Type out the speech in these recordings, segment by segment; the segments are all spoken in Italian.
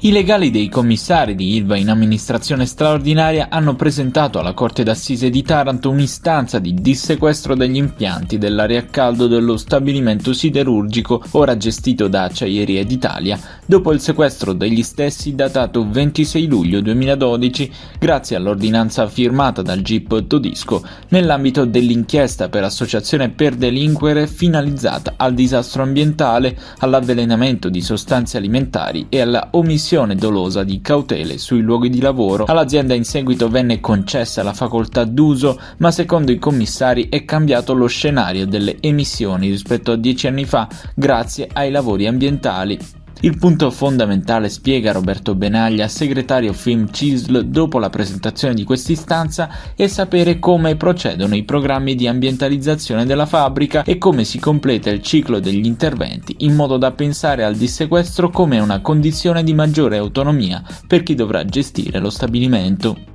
I legali dei commissari di Ilva in amministrazione straordinaria hanno presentato alla Corte d'Assise di Taranto un'istanza di dissequestro degli impianti dell'area a caldo dello stabilimento siderurgico ora gestito da Acciaierie d'Italia, dopo il sequestro degli stessi datato 26 luglio 2012 grazie all'ordinanza firmata dal GIP Todisco nell'ambito dell'inchiesta per associazione per delinquere finalizzata al disastro ambientale, all'avvelenamento di sostanze alimentari e alla omissione omissione dolosa di cautele sui luoghi di lavoro, all'azienda in seguito venne concessa la facoltà d'uso, ma secondo i commissari è cambiato lo scenario delle emissioni rispetto a dieci anni fa grazie ai lavori ambientali il punto fondamentale, spiega Roberto Benaglia, segretario Film CISL, dopo la presentazione di quest'istanza, è sapere come procedono i programmi di ambientalizzazione della fabbrica e come si completa il ciclo degli interventi, in modo da pensare al dissequestro come una condizione di maggiore autonomia per chi dovrà gestire lo stabilimento.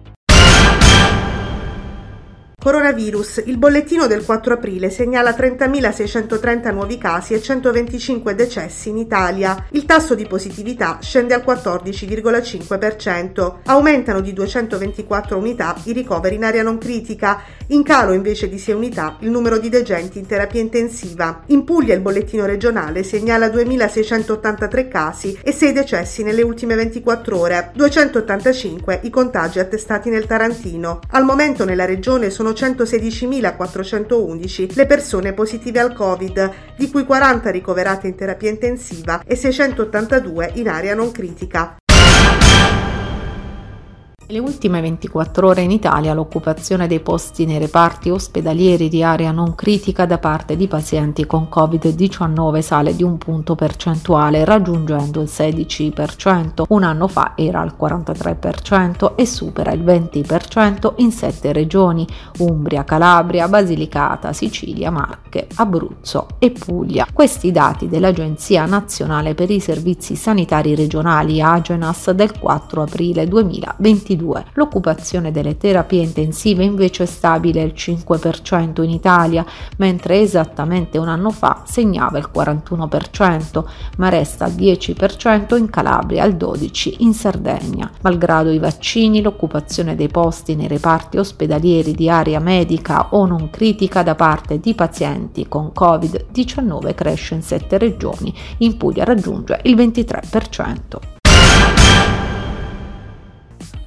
Coronavirus. Il bollettino del 4 aprile segnala 30.630 nuovi casi e 125 decessi in Italia. Il tasso di positività scende al 14,5%. Aumentano di 224 unità i ricoveri in area non critica. In calo invece di 6 unità il numero di degenti in terapia intensiva. In Puglia il bollettino regionale segnala 2.683 casi e 6 decessi nelle ultime 24 ore. 285 i contagi attestati nel Tarantino. Al momento nella regione sono 116.411 le persone positive al Covid, di cui 40 ricoverate in terapia intensiva e 682 in area non critica. Nelle ultime 24 ore in Italia l'occupazione dei posti nei reparti ospedalieri di area non critica da parte di pazienti con Covid-19 sale di un punto percentuale raggiungendo il 16%, un anno fa era al 43% e supera il 20% in sette regioni, Umbria, Calabria, Basilicata, Sicilia, Marche, Abruzzo e Puglia. Questi dati dell'Agenzia Nazionale per i Servizi Sanitari Regionali Agenas del 4 aprile 2022. L'occupazione delle terapie intensive invece è stabile al 5% in Italia, mentre esattamente un anno fa segnava il 41%, ma resta al 10% in Calabria, al 12% in Sardegna. Malgrado i vaccini, l'occupazione dei posti nei reparti ospedalieri di area medica o non critica da parte di pazienti con Covid-19 cresce in 7 regioni, in Puglia raggiunge il 23%.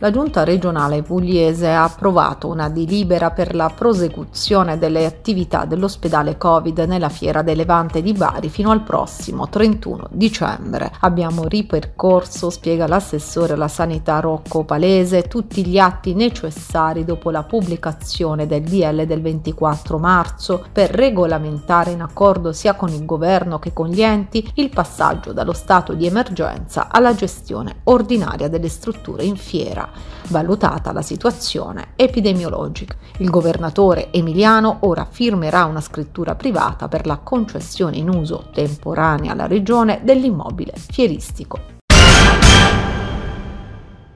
La giunta regionale pugliese ha approvato una delibera per la prosecuzione delle attività dell'ospedale Covid nella fiera del Levante di Bari fino al prossimo 31 dicembre. Abbiamo ripercorso, spiega l'assessore alla sanità Rocco Palese, tutti gli atti necessari dopo la pubblicazione del DL del 24 marzo per regolamentare in accordo sia con il governo che con gli enti il passaggio dallo stato di emergenza alla gestione ordinaria delle strutture in fiera valutata la situazione epidemiologica. Il governatore emiliano ora firmerà una scrittura privata per la concessione in uso temporanea alla regione dell'immobile fieristico.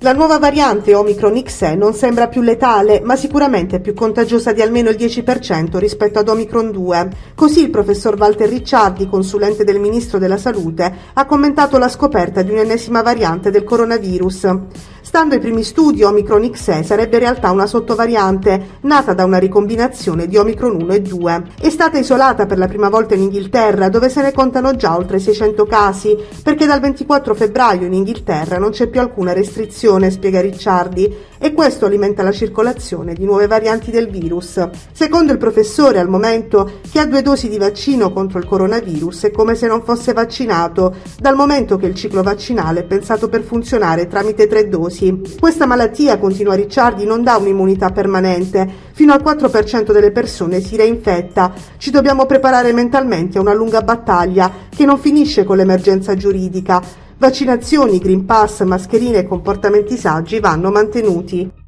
La nuova variante Omicron XE non sembra più letale, ma sicuramente più contagiosa di almeno il 10% rispetto ad Omicron 2. Così il professor Walter Ricciardi, consulente del Ministro della Salute, ha commentato la scoperta di un'ennesima variante del coronavirus. Stando ai primi studi, Omicron XE sarebbe in realtà una sottovariante nata da una ricombinazione di Omicron 1 e 2. È stata isolata per la prima volta in Inghilterra, dove se ne contano già oltre 600 casi, perché dal 24 febbraio in Inghilterra non c'è più alcuna restrizione, spiega Ricciardi, e questo alimenta la circolazione di nuove varianti del virus. Secondo il professore, al momento chi ha due dosi di vaccino contro il coronavirus è come se non fosse vaccinato, dal momento che il ciclo vaccinale è pensato per funzionare tramite tre dosi. Questa malattia, continua Ricciardi, non dà un'immunità permanente. Fino al 4% delle persone si reinfetta. Ci dobbiamo preparare mentalmente a una lunga battaglia che non finisce con l'emergenza giuridica. Vaccinazioni, Green Pass, mascherine e comportamenti saggi vanno mantenuti.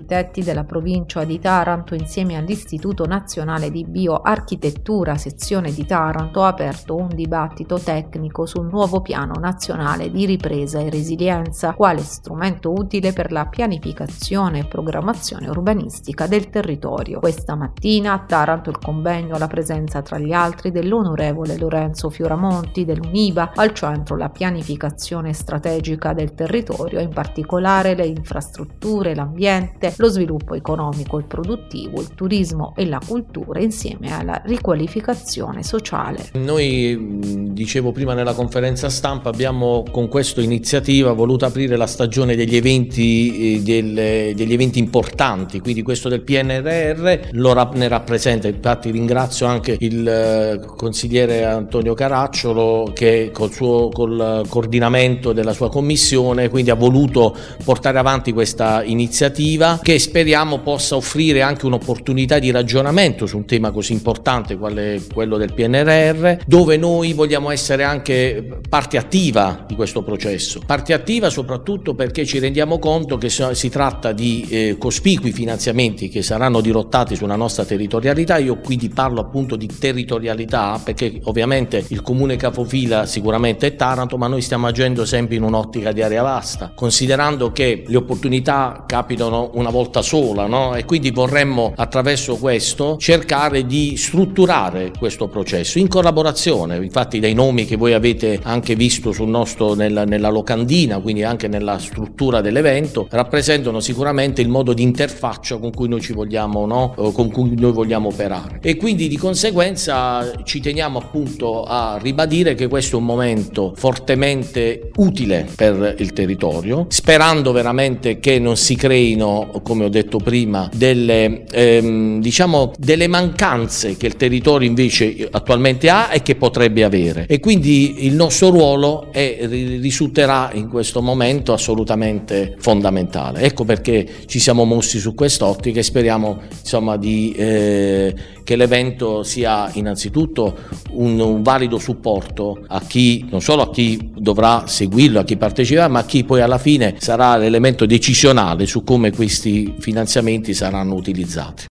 Architetti della provincia di Taranto insieme all'Istituto Nazionale di Bioarchitettura sezione di Taranto ha aperto un dibattito tecnico sul nuovo piano nazionale di ripresa e resilienza, quale strumento utile per la pianificazione e programmazione urbanistica del territorio. Questa mattina a Taranto il convegno alla presenza tra gli altri dell'onorevole Lorenzo Fioramonti dell'Univa, al centro la pianificazione strategica del territorio, in particolare le infrastrutture, l'ambiente, lo sviluppo economico e produttivo, il turismo e la cultura insieme alla riqualificazione sociale. Noi, dicevo prima nella conferenza stampa, abbiamo con questa iniziativa voluto aprire la stagione degli eventi, eh, delle, degli eventi importanti, quindi questo del PNRR lo, ne rappresenta, infatti ringrazio anche il eh, consigliere Antonio Caracciolo che col suo col coordinamento della sua commissione quindi ha voluto portare avanti questa iniziativa che speriamo possa offrire anche un'opportunità di ragionamento su un tema così importante quale quello del PNRR dove noi vogliamo essere anche parte attiva di questo processo. Parte attiva soprattutto perché ci rendiamo conto che si tratta di eh, cospicui finanziamenti che saranno dirottati sulla nostra territorialità. Io quindi parlo appunto di territorialità perché ovviamente il comune capofila sicuramente è Taranto ma noi stiamo agendo sempre in un'ottica di area vasta considerando che le opportunità capitano una volta sola no? e quindi vorremmo attraverso questo cercare di strutturare questo processo in collaborazione infatti dai nomi che voi avete anche visto sul nostro, nella, nella locandina quindi anche nella struttura dell'evento rappresentano sicuramente il modo di interfaccia con cui noi ci vogliamo no? con cui noi vogliamo operare e quindi di conseguenza ci teniamo appunto a ribadire che questo è un momento fortemente utile per il territorio sperando veramente che non si creino come ho detto prima delle ehm, diciamo delle mancanze che il territorio invece attualmente ha e che potrebbe avere. E quindi il nostro ruolo è, risulterà in questo momento assolutamente fondamentale. Ecco perché ci siamo mossi su quest'ottica e speriamo insomma di eh, che l'evento sia innanzitutto un, un, valido supporto a chi, non solo a chi dovrà seguirlo, a chi parteciperà, ma a chi poi alla fine sarà l'elemento decisionale su come questi finanziamenti saranno utilizzati.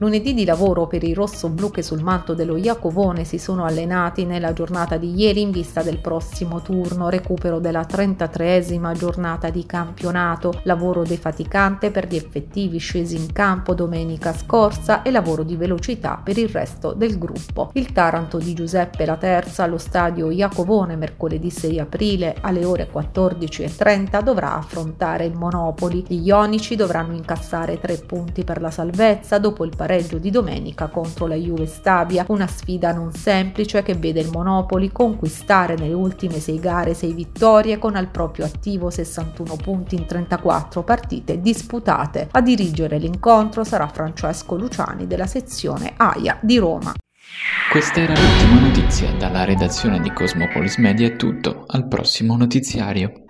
Lunedì di lavoro per i rosso-blu che sul manto dello Iacovone si sono allenati nella giornata di ieri in vista del prossimo turno, recupero della 33esima giornata di campionato, lavoro defaticante per gli effettivi scesi in campo domenica scorsa e lavoro di velocità per il resto del gruppo. Il Taranto di Giuseppe La Terza allo stadio Iacovone mercoledì 6 aprile alle ore 14.30 dovrà affrontare il Monopoli. Gli ionici dovranno incassare tre punti per la salvezza dopo il pareggio pareggio di domenica contro la Juve Stabia, una sfida non semplice che vede il Monopoli conquistare nelle ultime sei gare sei vittorie con al proprio attivo 61 punti in 34 partite disputate. A dirigere l'incontro sarà Francesco Luciani della sezione AIA di Roma. Questa era l'ultima notizia dalla redazione di Cosmopolis Media è tutto, al prossimo notiziario.